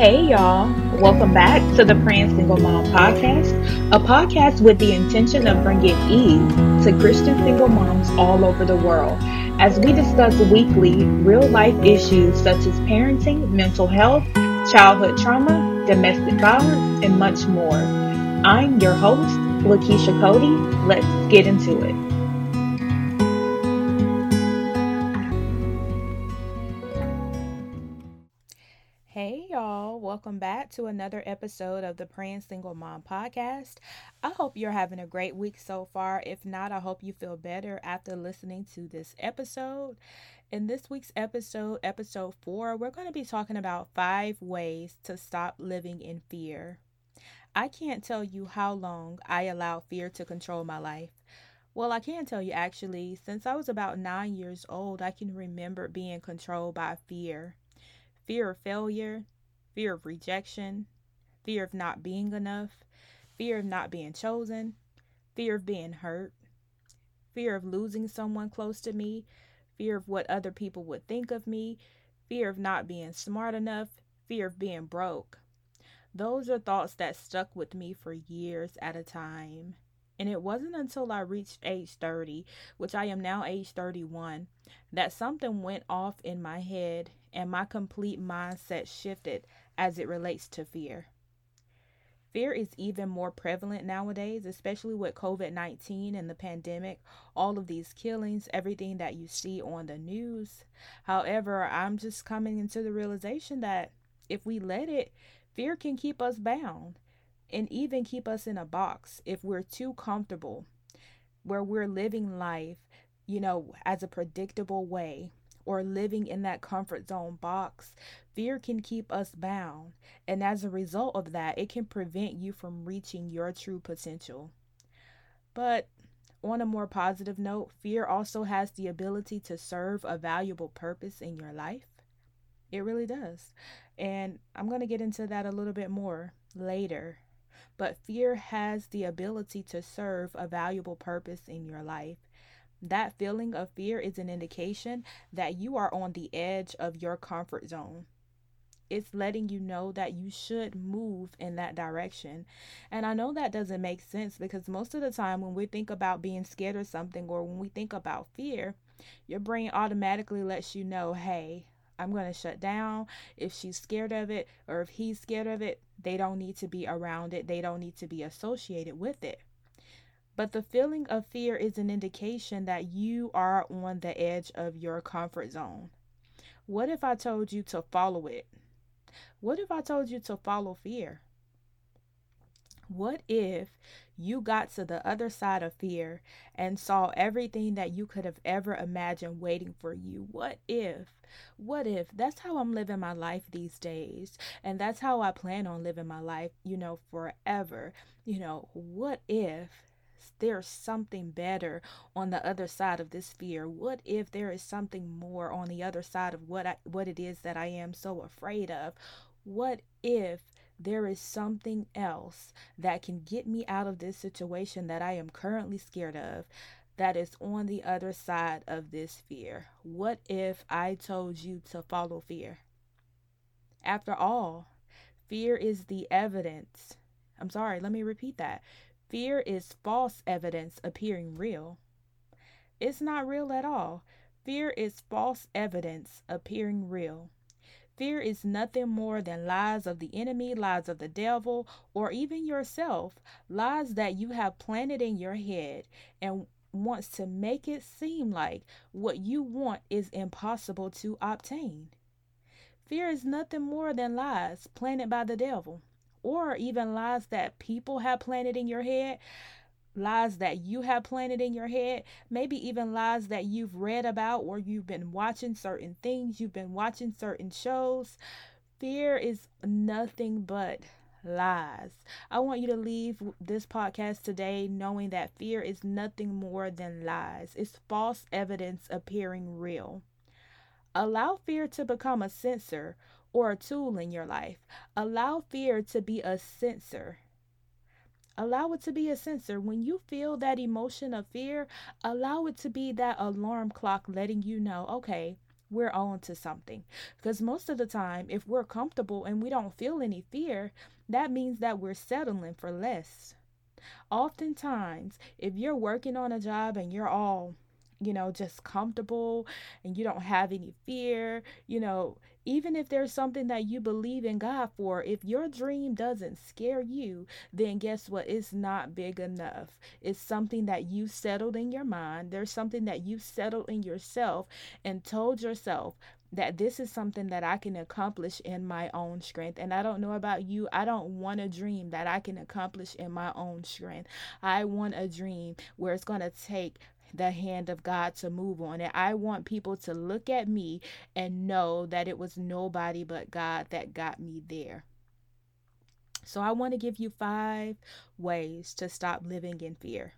Hey, y'all. Welcome back to the Praying Single Mom podcast, a podcast with the intention of bringing ease to Christian single moms all over the world as we discuss weekly real life issues such as parenting, mental health, childhood trauma, domestic violence, and much more. I'm your host, Lakeisha Cody. Let's get into it. Welcome back to another episode of the Praying Single Mom podcast. I hope you're having a great week so far. If not, I hope you feel better after listening to this episode. In this week's episode, episode four, we're going to be talking about five ways to stop living in fear. I can't tell you how long I allowed fear to control my life. Well, I can tell you actually, since I was about nine years old, I can remember being controlled by fear fear of failure, fear of rejection, fear of not being enough, fear of not being chosen, fear of being hurt, fear of losing someone close to me, fear of what other people would think of me, fear of not being smart enough, fear of being broke. Those are thoughts that stuck with me for years at a time. And it wasn't until I reached age 30, which I am now age 31, that something went off in my head and my complete mindset shifted as it relates to fear. Fear is even more prevalent nowadays, especially with COVID 19 and the pandemic, all of these killings, everything that you see on the news. However, I'm just coming into the realization that if we let it, Fear can keep us bound and even keep us in a box if we're too comfortable, where we're living life, you know, as a predictable way or living in that comfort zone box. Fear can keep us bound. And as a result of that, it can prevent you from reaching your true potential. But on a more positive note, fear also has the ability to serve a valuable purpose in your life. It really does. And I'm going to get into that a little bit more later. But fear has the ability to serve a valuable purpose in your life. That feeling of fear is an indication that you are on the edge of your comfort zone. It's letting you know that you should move in that direction. And I know that doesn't make sense because most of the time when we think about being scared of something or when we think about fear, your brain automatically lets you know, hey, I'm going to shut down. If she's scared of it or if he's scared of it, they don't need to be around it. They don't need to be associated with it. But the feeling of fear is an indication that you are on the edge of your comfort zone. What if I told you to follow it? What if I told you to follow fear? What if you got to the other side of fear and saw everything that you could have ever imagined waiting for you? What if? What if? That's how I'm living my life these days. And that's how I plan on living my life, you know, forever. You know, what if? There's something better on the other side of this fear? What if there is something more on the other side of what I, what it is that I am so afraid of? What if there is something else that can get me out of this situation that I am currently scared of that is on the other side of this fear? What if I told you to follow fear? After all, fear is the evidence. I'm sorry, let me repeat that. Fear is false evidence appearing real. It's not real at all. Fear is false evidence appearing real. Fear is nothing more than lies of the enemy, lies of the devil, or even yourself, lies that you have planted in your head and wants to make it seem like what you want is impossible to obtain. Fear is nothing more than lies planted by the devil, or even lies that people have planted in your head lies that you have planted in your head, maybe even lies that you've read about or you've been watching certain things, you've been watching certain shows. Fear is nothing but lies. I want you to leave this podcast today knowing that fear is nothing more than lies. It's false evidence appearing real. Allow fear to become a sensor or a tool in your life. Allow fear to be a sensor Allow it to be a sensor. When you feel that emotion of fear, allow it to be that alarm clock letting you know, okay, we're on to something. Because most of the time, if we're comfortable and we don't feel any fear, that means that we're settling for less. Oftentimes, if you're working on a job and you're all you know, just comfortable and you don't have any fear, you know, even if there's something that you believe in God for, if your dream doesn't scare you, then guess what? It's not big enough. It's something that you settled in your mind. There's something that you settled in yourself and told yourself, that this is something that I can accomplish in my own strength. And I don't know about you, I don't want a dream that I can accomplish in my own strength. I want a dream where it's going to take the hand of God to move on it. I want people to look at me and know that it was nobody but God that got me there. So I want to give you five ways to stop living in fear.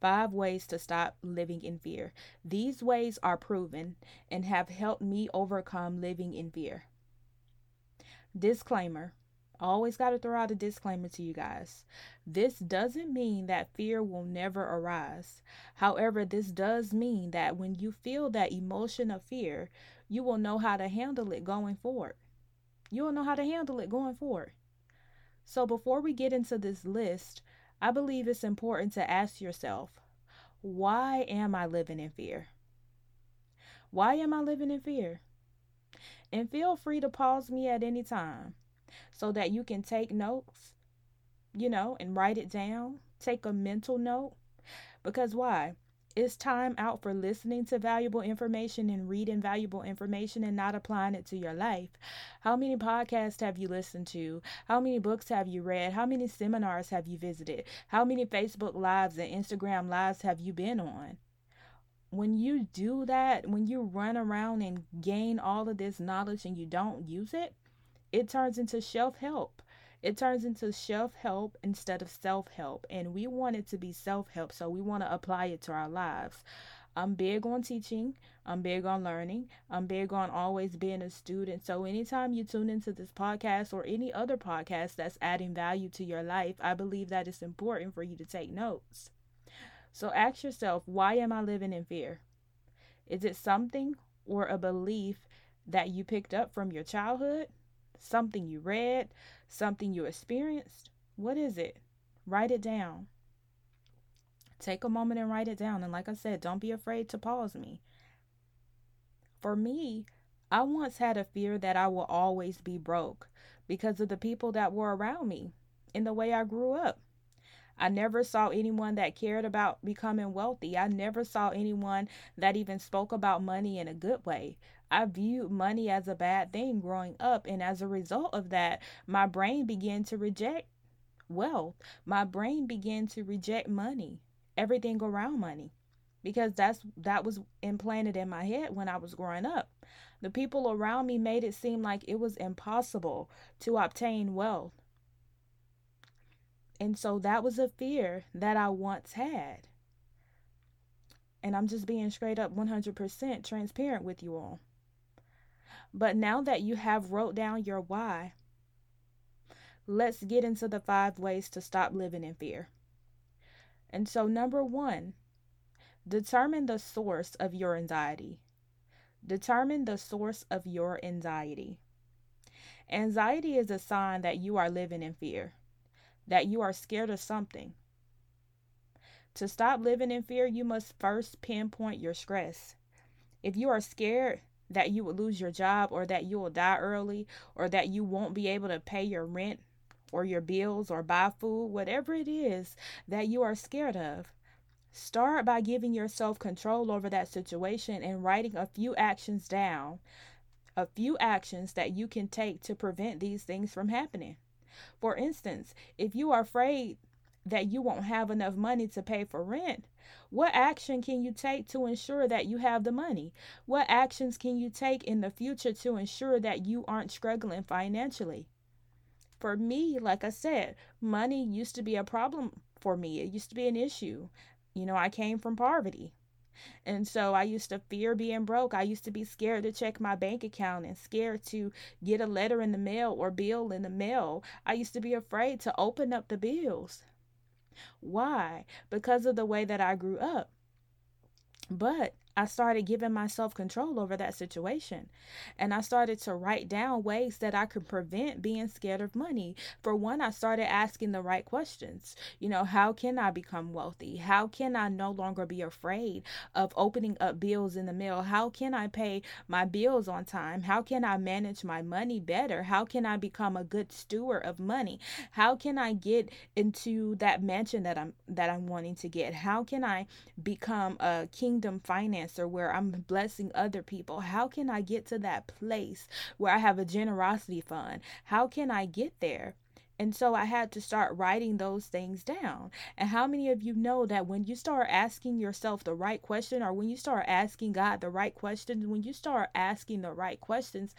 Five ways to stop living in fear. These ways are proven and have helped me overcome living in fear. Disclaimer Always got to throw out a disclaimer to you guys. This doesn't mean that fear will never arise. However, this does mean that when you feel that emotion of fear, you will know how to handle it going forward. You will know how to handle it going forward. So, before we get into this list, I believe it's important to ask yourself why am I living in fear? Why am I living in fear? And feel free to pause me at any time so that you can take notes, you know, and write it down. Take a mental note. Because why? It's time out for listening to valuable information and reading valuable information and not applying it to your life. How many podcasts have you listened to? How many books have you read? How many seminars have you visited? How many Facebook Lives and Instagram Lives have you been on? When you do that, when you run around and gain all of this knowledge and you don't use it, it turns into shelf help. It turns into shelf help instead of self help. And we want it to be self help, so we want to apply it to our lives. I'm big on teaching. I'm big on learning. I'm big on always being a student. So, anytime you tune into this podcast or any other podcast that's adding value to your life, I believe that it's important for you to take notes. So, ask yourself why am I living in fear? Is it something or a belief that you picked up from your childhood? Something you read, something you experienced. What is it? Write it down. Take a moment and write it down. And like I said, don't be afraid to pause me. For me, I once had a fear that I will always be broke because of the people that were around me and the way I grew up. I never saw anyone that cared about becoming wealthy. I never saw anyone that even spoke about money in a good way. I viewed money as a bad thing growing up. And as a result of that, my brain began to reject wealth. My brain began to reject money, everything around money, because that's that was implanted in my head when I was growing up. The people around me made it seem like it was impossible to obtain wealth. And so that was a fear that I once had. And I'm just being straight up 100% transparent with you all. But now that you have wrote down your why, let's get into the five ways to stop living in fear. And so, number one, determine the source of your anxiety. Determine the source of your anxiety. Anxiety is a sign that you are living in fear, that you are scared of something. To stop living in fear, you must first pinpoint your stress. If you are scared, that you will lose your job or that you will die early or that you won't be able to pay your rent or your bills or buy food, whatever it is that you are scared of. Start by giving yourself control over that situation and writing a few actions down, a few actions that you can take to prevent these things from happening. For instance, if you are afraid that you won't have enough money to pay for rent, what action can you take to ensure that you have the money? What actions can you take in the future to ensure that you aren't struggling financially? For me, like I said, money used to be a problem for me. It used to be an issue. You know, I came from poverty. And so I used to fear being broke. I used to be scared to check my bank account and scared to get a letter in the mail or bill in the mail. I used to be afraid to open up the bills. Why? Because of the way that I grew up. But I started giving myself control over that situation. And I started to write down ways that I could prevent being scared of money. For one, I started asking the right questions. You know, how can I become wealthy? How can I no longer be afraid of opening up bills in the mail? How can I pay my bills on time? How can I manage my money better? How can I become a good steward of money? How can I get into that mansion that I'm that I'm wanting to get? How can I become a kingdom finance or where I'm blessing other people? How can I get to that place where I have a generosity fund? How can I get there? And so I had to start writing those things down. And how many of you know that when you start asking yourself the right question, or when you start asking God the right questions, when you start asking the right questions,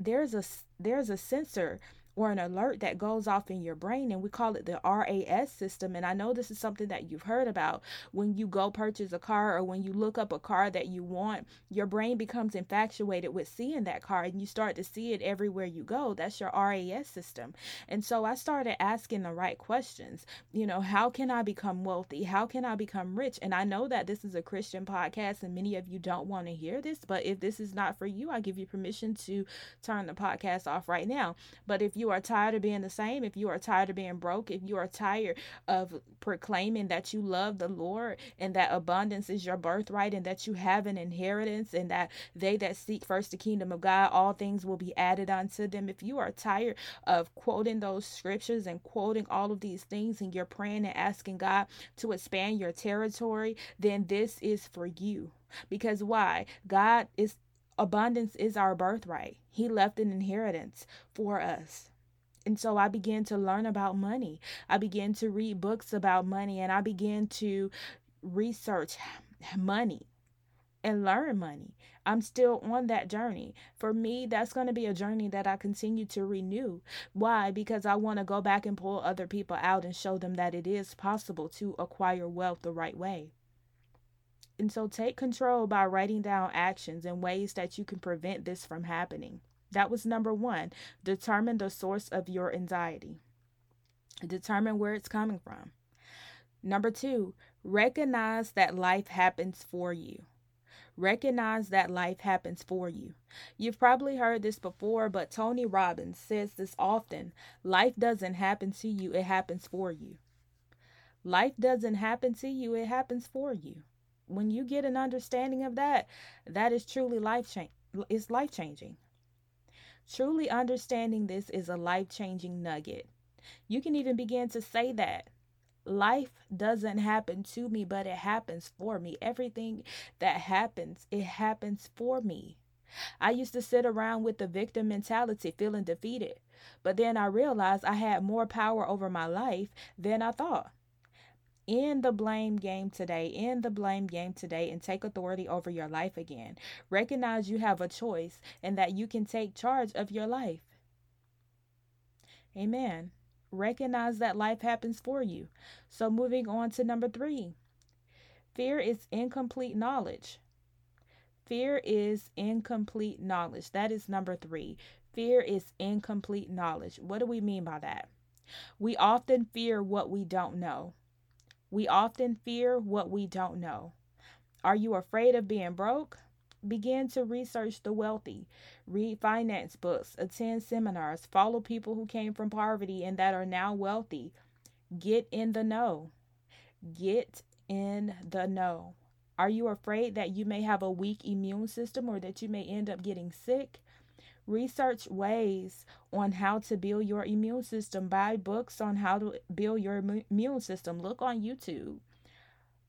there's a there's a sensor or an alert that goes off in your brain and we call it the RAS system. And I know this is something that you've heard about. When you go purchase a car or when you look up a car that you want your brain becomes infatuated with seeing that car and you start to see it everywhere you go. That's your RAS system. And so I started asking the right questions. You know how can I become wealthy? How can I become rich? And I know that this is a Christian podcast and many of you don't want to hear this but if this is not for you I give you permission to turn the podcast off right now. But if you you are tired of being the same, if you are tired of being broke, if you are tired of proclaiming that you love the Lord and that abundance is your birthright and that you have an inheritance and that they that seek first the kingdom of God, all things will be added unto them. If you are tired of quoting those scriptures and quoting all of these things and you're praying and asking God to expand your territory, then this is for you. Because why? God is abundance is our birthright. He left an inheritance for us. And so I began to learn about money. I began to read books about money and I began to research money and learn money. I'm still on that journey. For me, that's going to be a journey that I continue to renew. Why? Because I want to go back and pull other people out and show them that it is possible to acquire wealth the right way. And so take control by writing down actions and ways that you can prevent this from happening. That was number one. Determine the source of your anxiety, determine where it's coming from. Number two, recognize that life happens for you. Recognize that life happens for you. You've probably heard this before, but Tony Robbins says this often life doesn't happen to you, it happens for you. Life doesn't happen to you, it happens for you. When you get an understanding of that, that is truly life change. It's life changing. Truly understanding this is a life changing nugget. You can even begin to say that. Life doesn't happen to me, but it happens for me. Everything that happens, it happens for me. I used to sit around with the victim mentality, feeling defeated. But then I realized I had more power over my life than I thought end the blame game today. End the blame game today and take authority over your life again. Recognize you have a choice and that you can take charge of your life. Amen. Recognize that life happens for you. So, moving on to number three fear is incomplete knowledge. Fear is incomplete knowledge. That is number three. Fear is incomplete knowledge. What do we mean by that? We often fear what we don't know. We often fear what we don't know. Are you afraid of being broke? Begin to research the wealthy, read finance books, attend seminars, follow people who came from poverty and that are now wealthy. Get in the know. Get in the know. Are you afraid that you may have a weak immune system or that you may end up getting sick? Research ways on how to build your immune system. Buy books on how to build your immune system. Look on YouTube.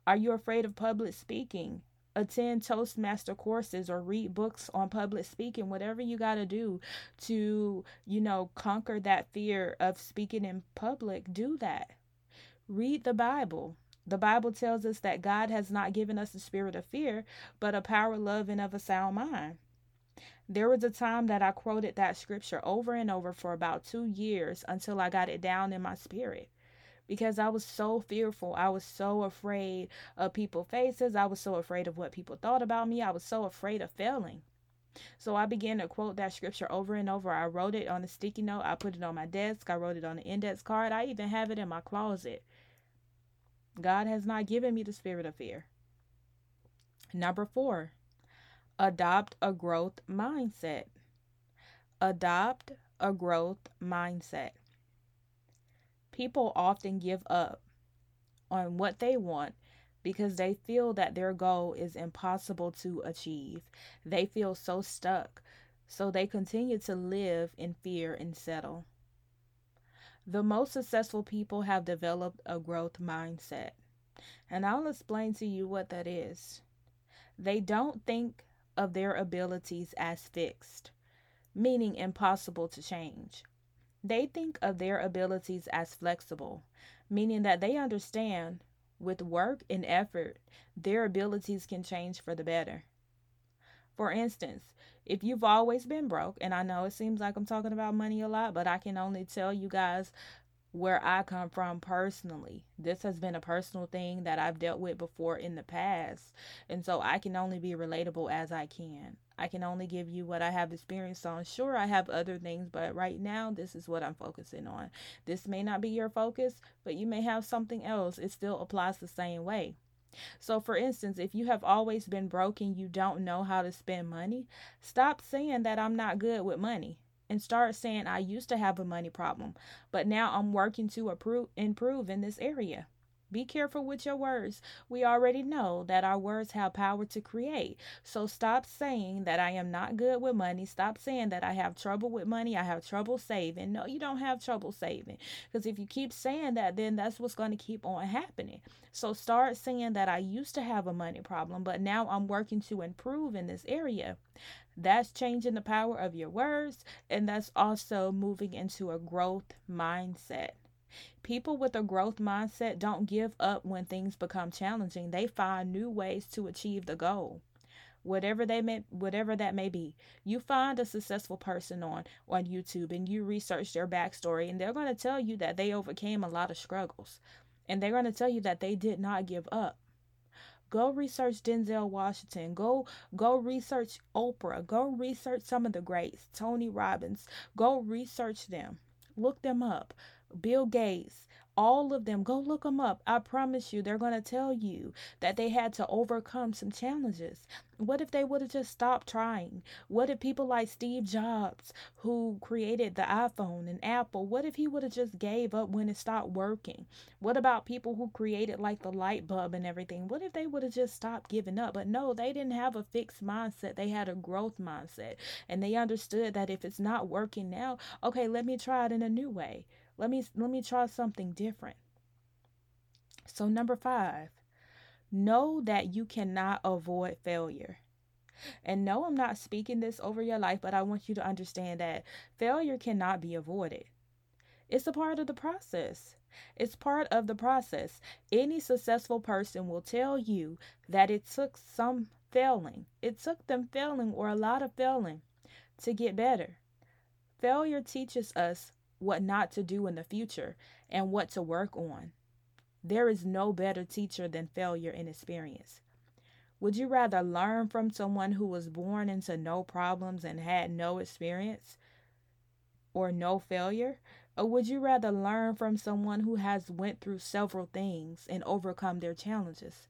Are you afraid of public speaking? Attend Toastmaster courses or read books on public speaking, whatever you got to do to, you know, conquer that fear of speaking in public, do that. Read the Bible. The Bible tells us that God has not given us a spirit of fear, but a power, love, and of a sound mind. There was a time that I quoted that scripture over and over for about two years until I got it down in my spirit because I was so fearful. I was so afraid of people's faces. I was so afraid of what people thought about me. I was so afraid of failing. So I began to quote that scripture over and over. I wrote it on a sticky note. I put it on my desk. I wrote it on an index card. I even have it in my closet. God has not given me the spirit of fear. Number four, adopt a growth mindset. Adopt a growth mindset. People often give up on what they want because they feel that their goal is impossible to achieve. They feel so stuck, so they continue to live in fear and settle. The most successful people have developed a growth mindset, and I'll explain to you what that is. They don't think of their abilities as fixed, meaning impossible to change. They think of their abilities as flexible, meaning that they understand with work and effort, their abilities can change for the better. For instance, if you've always been broke, and I know it seems like I'm talking about money a lot, but I can only tell you guys where I come from personally. This has been a personal thing that I've dealt with before in the past. And so I can only be relatable as I can. I can only give you what I have experienced on. Sure, I have other things, but right now, this is what I'm focusing on. This may not be your focus, but you may have something else. It still applies the same way. So, for instance, if you have always been broken, you don't know how to spend money, stop saying that I'm not good with money and start saying, I used to have a money problem, but now I'm working to improve, improve in this area. Be careful with your words. We already know that our words have power to create. So stop saying that I am not good with money. Stop saying that I have trouble with money. I have trouble saving. No, you don't have trouble saving. Because if you keep saying that, then that's what's going to keep on happening. So start saying that I used to have a money problem, but now I'm working to improve in this area. That's changing the power of your words, and that's also moving into a growth mindset. People with a growth mindset don't give up when things become challenging. They find new ways to achieve the goal. Whatever they may whatever that may be. You find a successful person on on YouTube and you research their backstory and they're going to tell you that they overcame a lot of struggles. And they're going to tell you that they did not give up. Go research Denzel Washington. Go go research Oprah. Go research some of the greats, Tony Robbins. Go research them. Look them up. Bill Gates, all of them, go look them up. I promise you, they're going to tell you that they had to overcome some challenges. What if they would have just stopped trying? What if people like Steve Jobs, who created the iPhone and Apple, what if he would have just gave up when it stopped working? What about people who created like the light bulb and everything? What if they would have just stopped giving up? But no, they didn't have a fixed mindset. They had a growth mindset. And they understood that if it's not working now, okay, let me try it in a new way. Let me let me try something different. So number 5, know that you cannot avoid failure. And no, I'm not speaking this over your life, but I want you to understand that failure cannot be avoided. It's a part of the process. It's part of the process. Any successful person will tell you that it took some failing. It took them failing or a lot of failing to get better. Failure teaches us what not to do in the future, and what to work on. There is no better teacher than failure and experience. Would you rather learn from someone who was born into no problems and had no experience or no failure? Or would you rather learn from someone who has went through several things and overcome their challenges?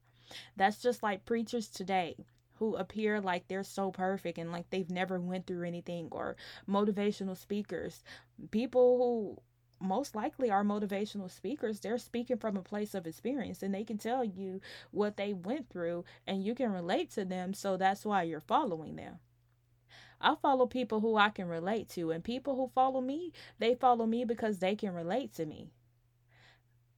That's just like preachers today who appear like they're so perfect and like they've never went through anything or motivational speakers people who most likely are motivational speakers they're speaking from a place of experience and they can tell you what they went through and you can relate to them so that's why you're following them I follow people who I can relate to, and people who follow me, they follow me because they can relate to me.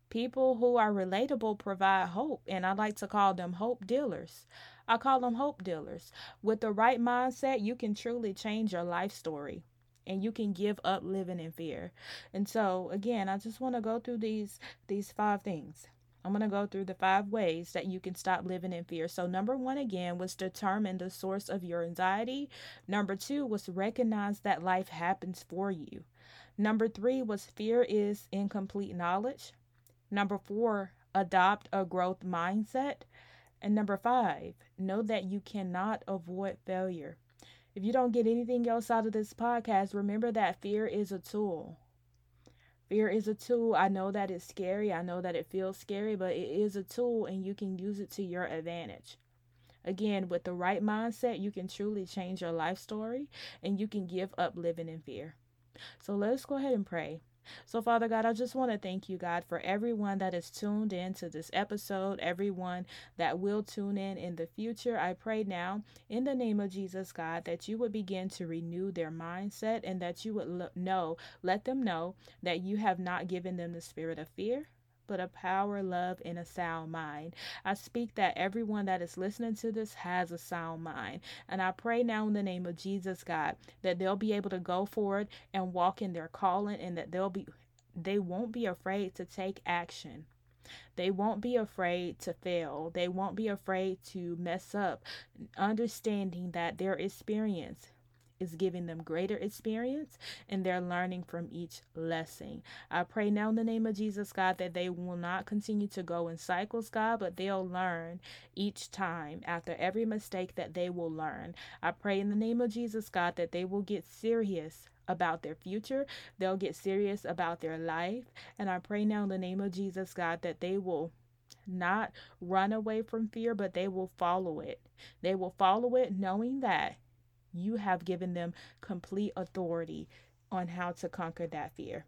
People who are relatable provide hope, and I like to call them hope dealers. I call them hope dealers. With the right mindset, you can truly change your life story and you can give up living in fear. And so, again, I just want to go through these these five things. I'm going to go through the five ways that you can stop living in fear. So, number one, again, was determine the source of your anxiety. Number two was recognize that life happens for you. Number three was fear is incomplete knowledge. Number four, adopt a growth mindset. And number five, know that you cannot avoid failure. If you don't get anything else out of this podcast, remember that fear is a tool. Fear is a tool. I know that it's scary. I know that it feels scary, but it is a tool and you can use it to your advantage. Again, with the right mindset, you can truly change your life story and you can give up living in fear. So let's go ahead and pray. So, Father God, I just want to thank you, God, for everyone that is tuned in to this episode, everyone that will tune in in the future. I pray now, in the name of Jesus, God, that you would begin to renew their mindset and that you would know, let them know that you have not given them the spirit of fear, but a power, love, and a sound mind. I speak that everyone that is listening to this has a sound mind. And I pray now in the name of Jesus, God, that they'll be able to go forward and walk in their calling and that they'll be they won't be afraid to take action. They won't be afraid to fail. They won't be afraid to mess up, understanding that their experience is giving them greater experience and they're learning from each lesson. I pray now in the name of Jesus, God, that they will not continue to go in cycles, God, but they'll learn each time after every mistake that they will learn. I pray in the name of Jesus, God, that they will get serious about their future. They'll get serious about their life. And I pray now in the name of Jesus, God, that they will not run away from fear, but they will follow it. They will follow it knowing that you have given them complete authority on how to conquer that fear.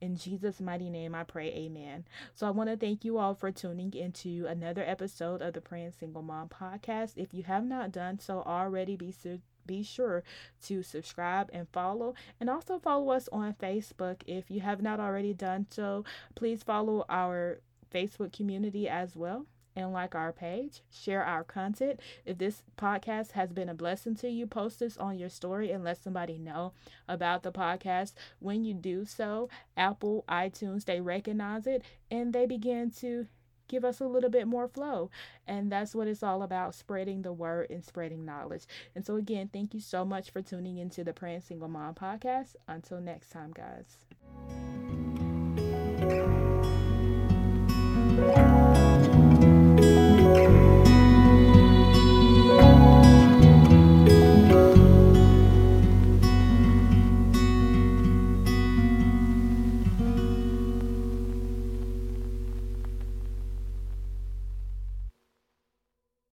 In Jesus' mighty name, I pray, amen. So, I want to thank you all for tuning into another episode of the Praying Single Mom podcast. If you have not done so already, be su- be sure to subscribe and follow and also follow us on Facebook if you have not already done so please follow our Facebook community as well and like our page, share our content. If this podcast has been a blessing to you, post this on your story and let somebody know about the podcast. When you do so, Apple, iTunes, they recognize it and they begin to give us a little bit more flow. And that's what it's all about spreading the word and spreading knowledge. And so, again, thank you so much for tuning into the Praying Single Mom podcast. Until next time, guys.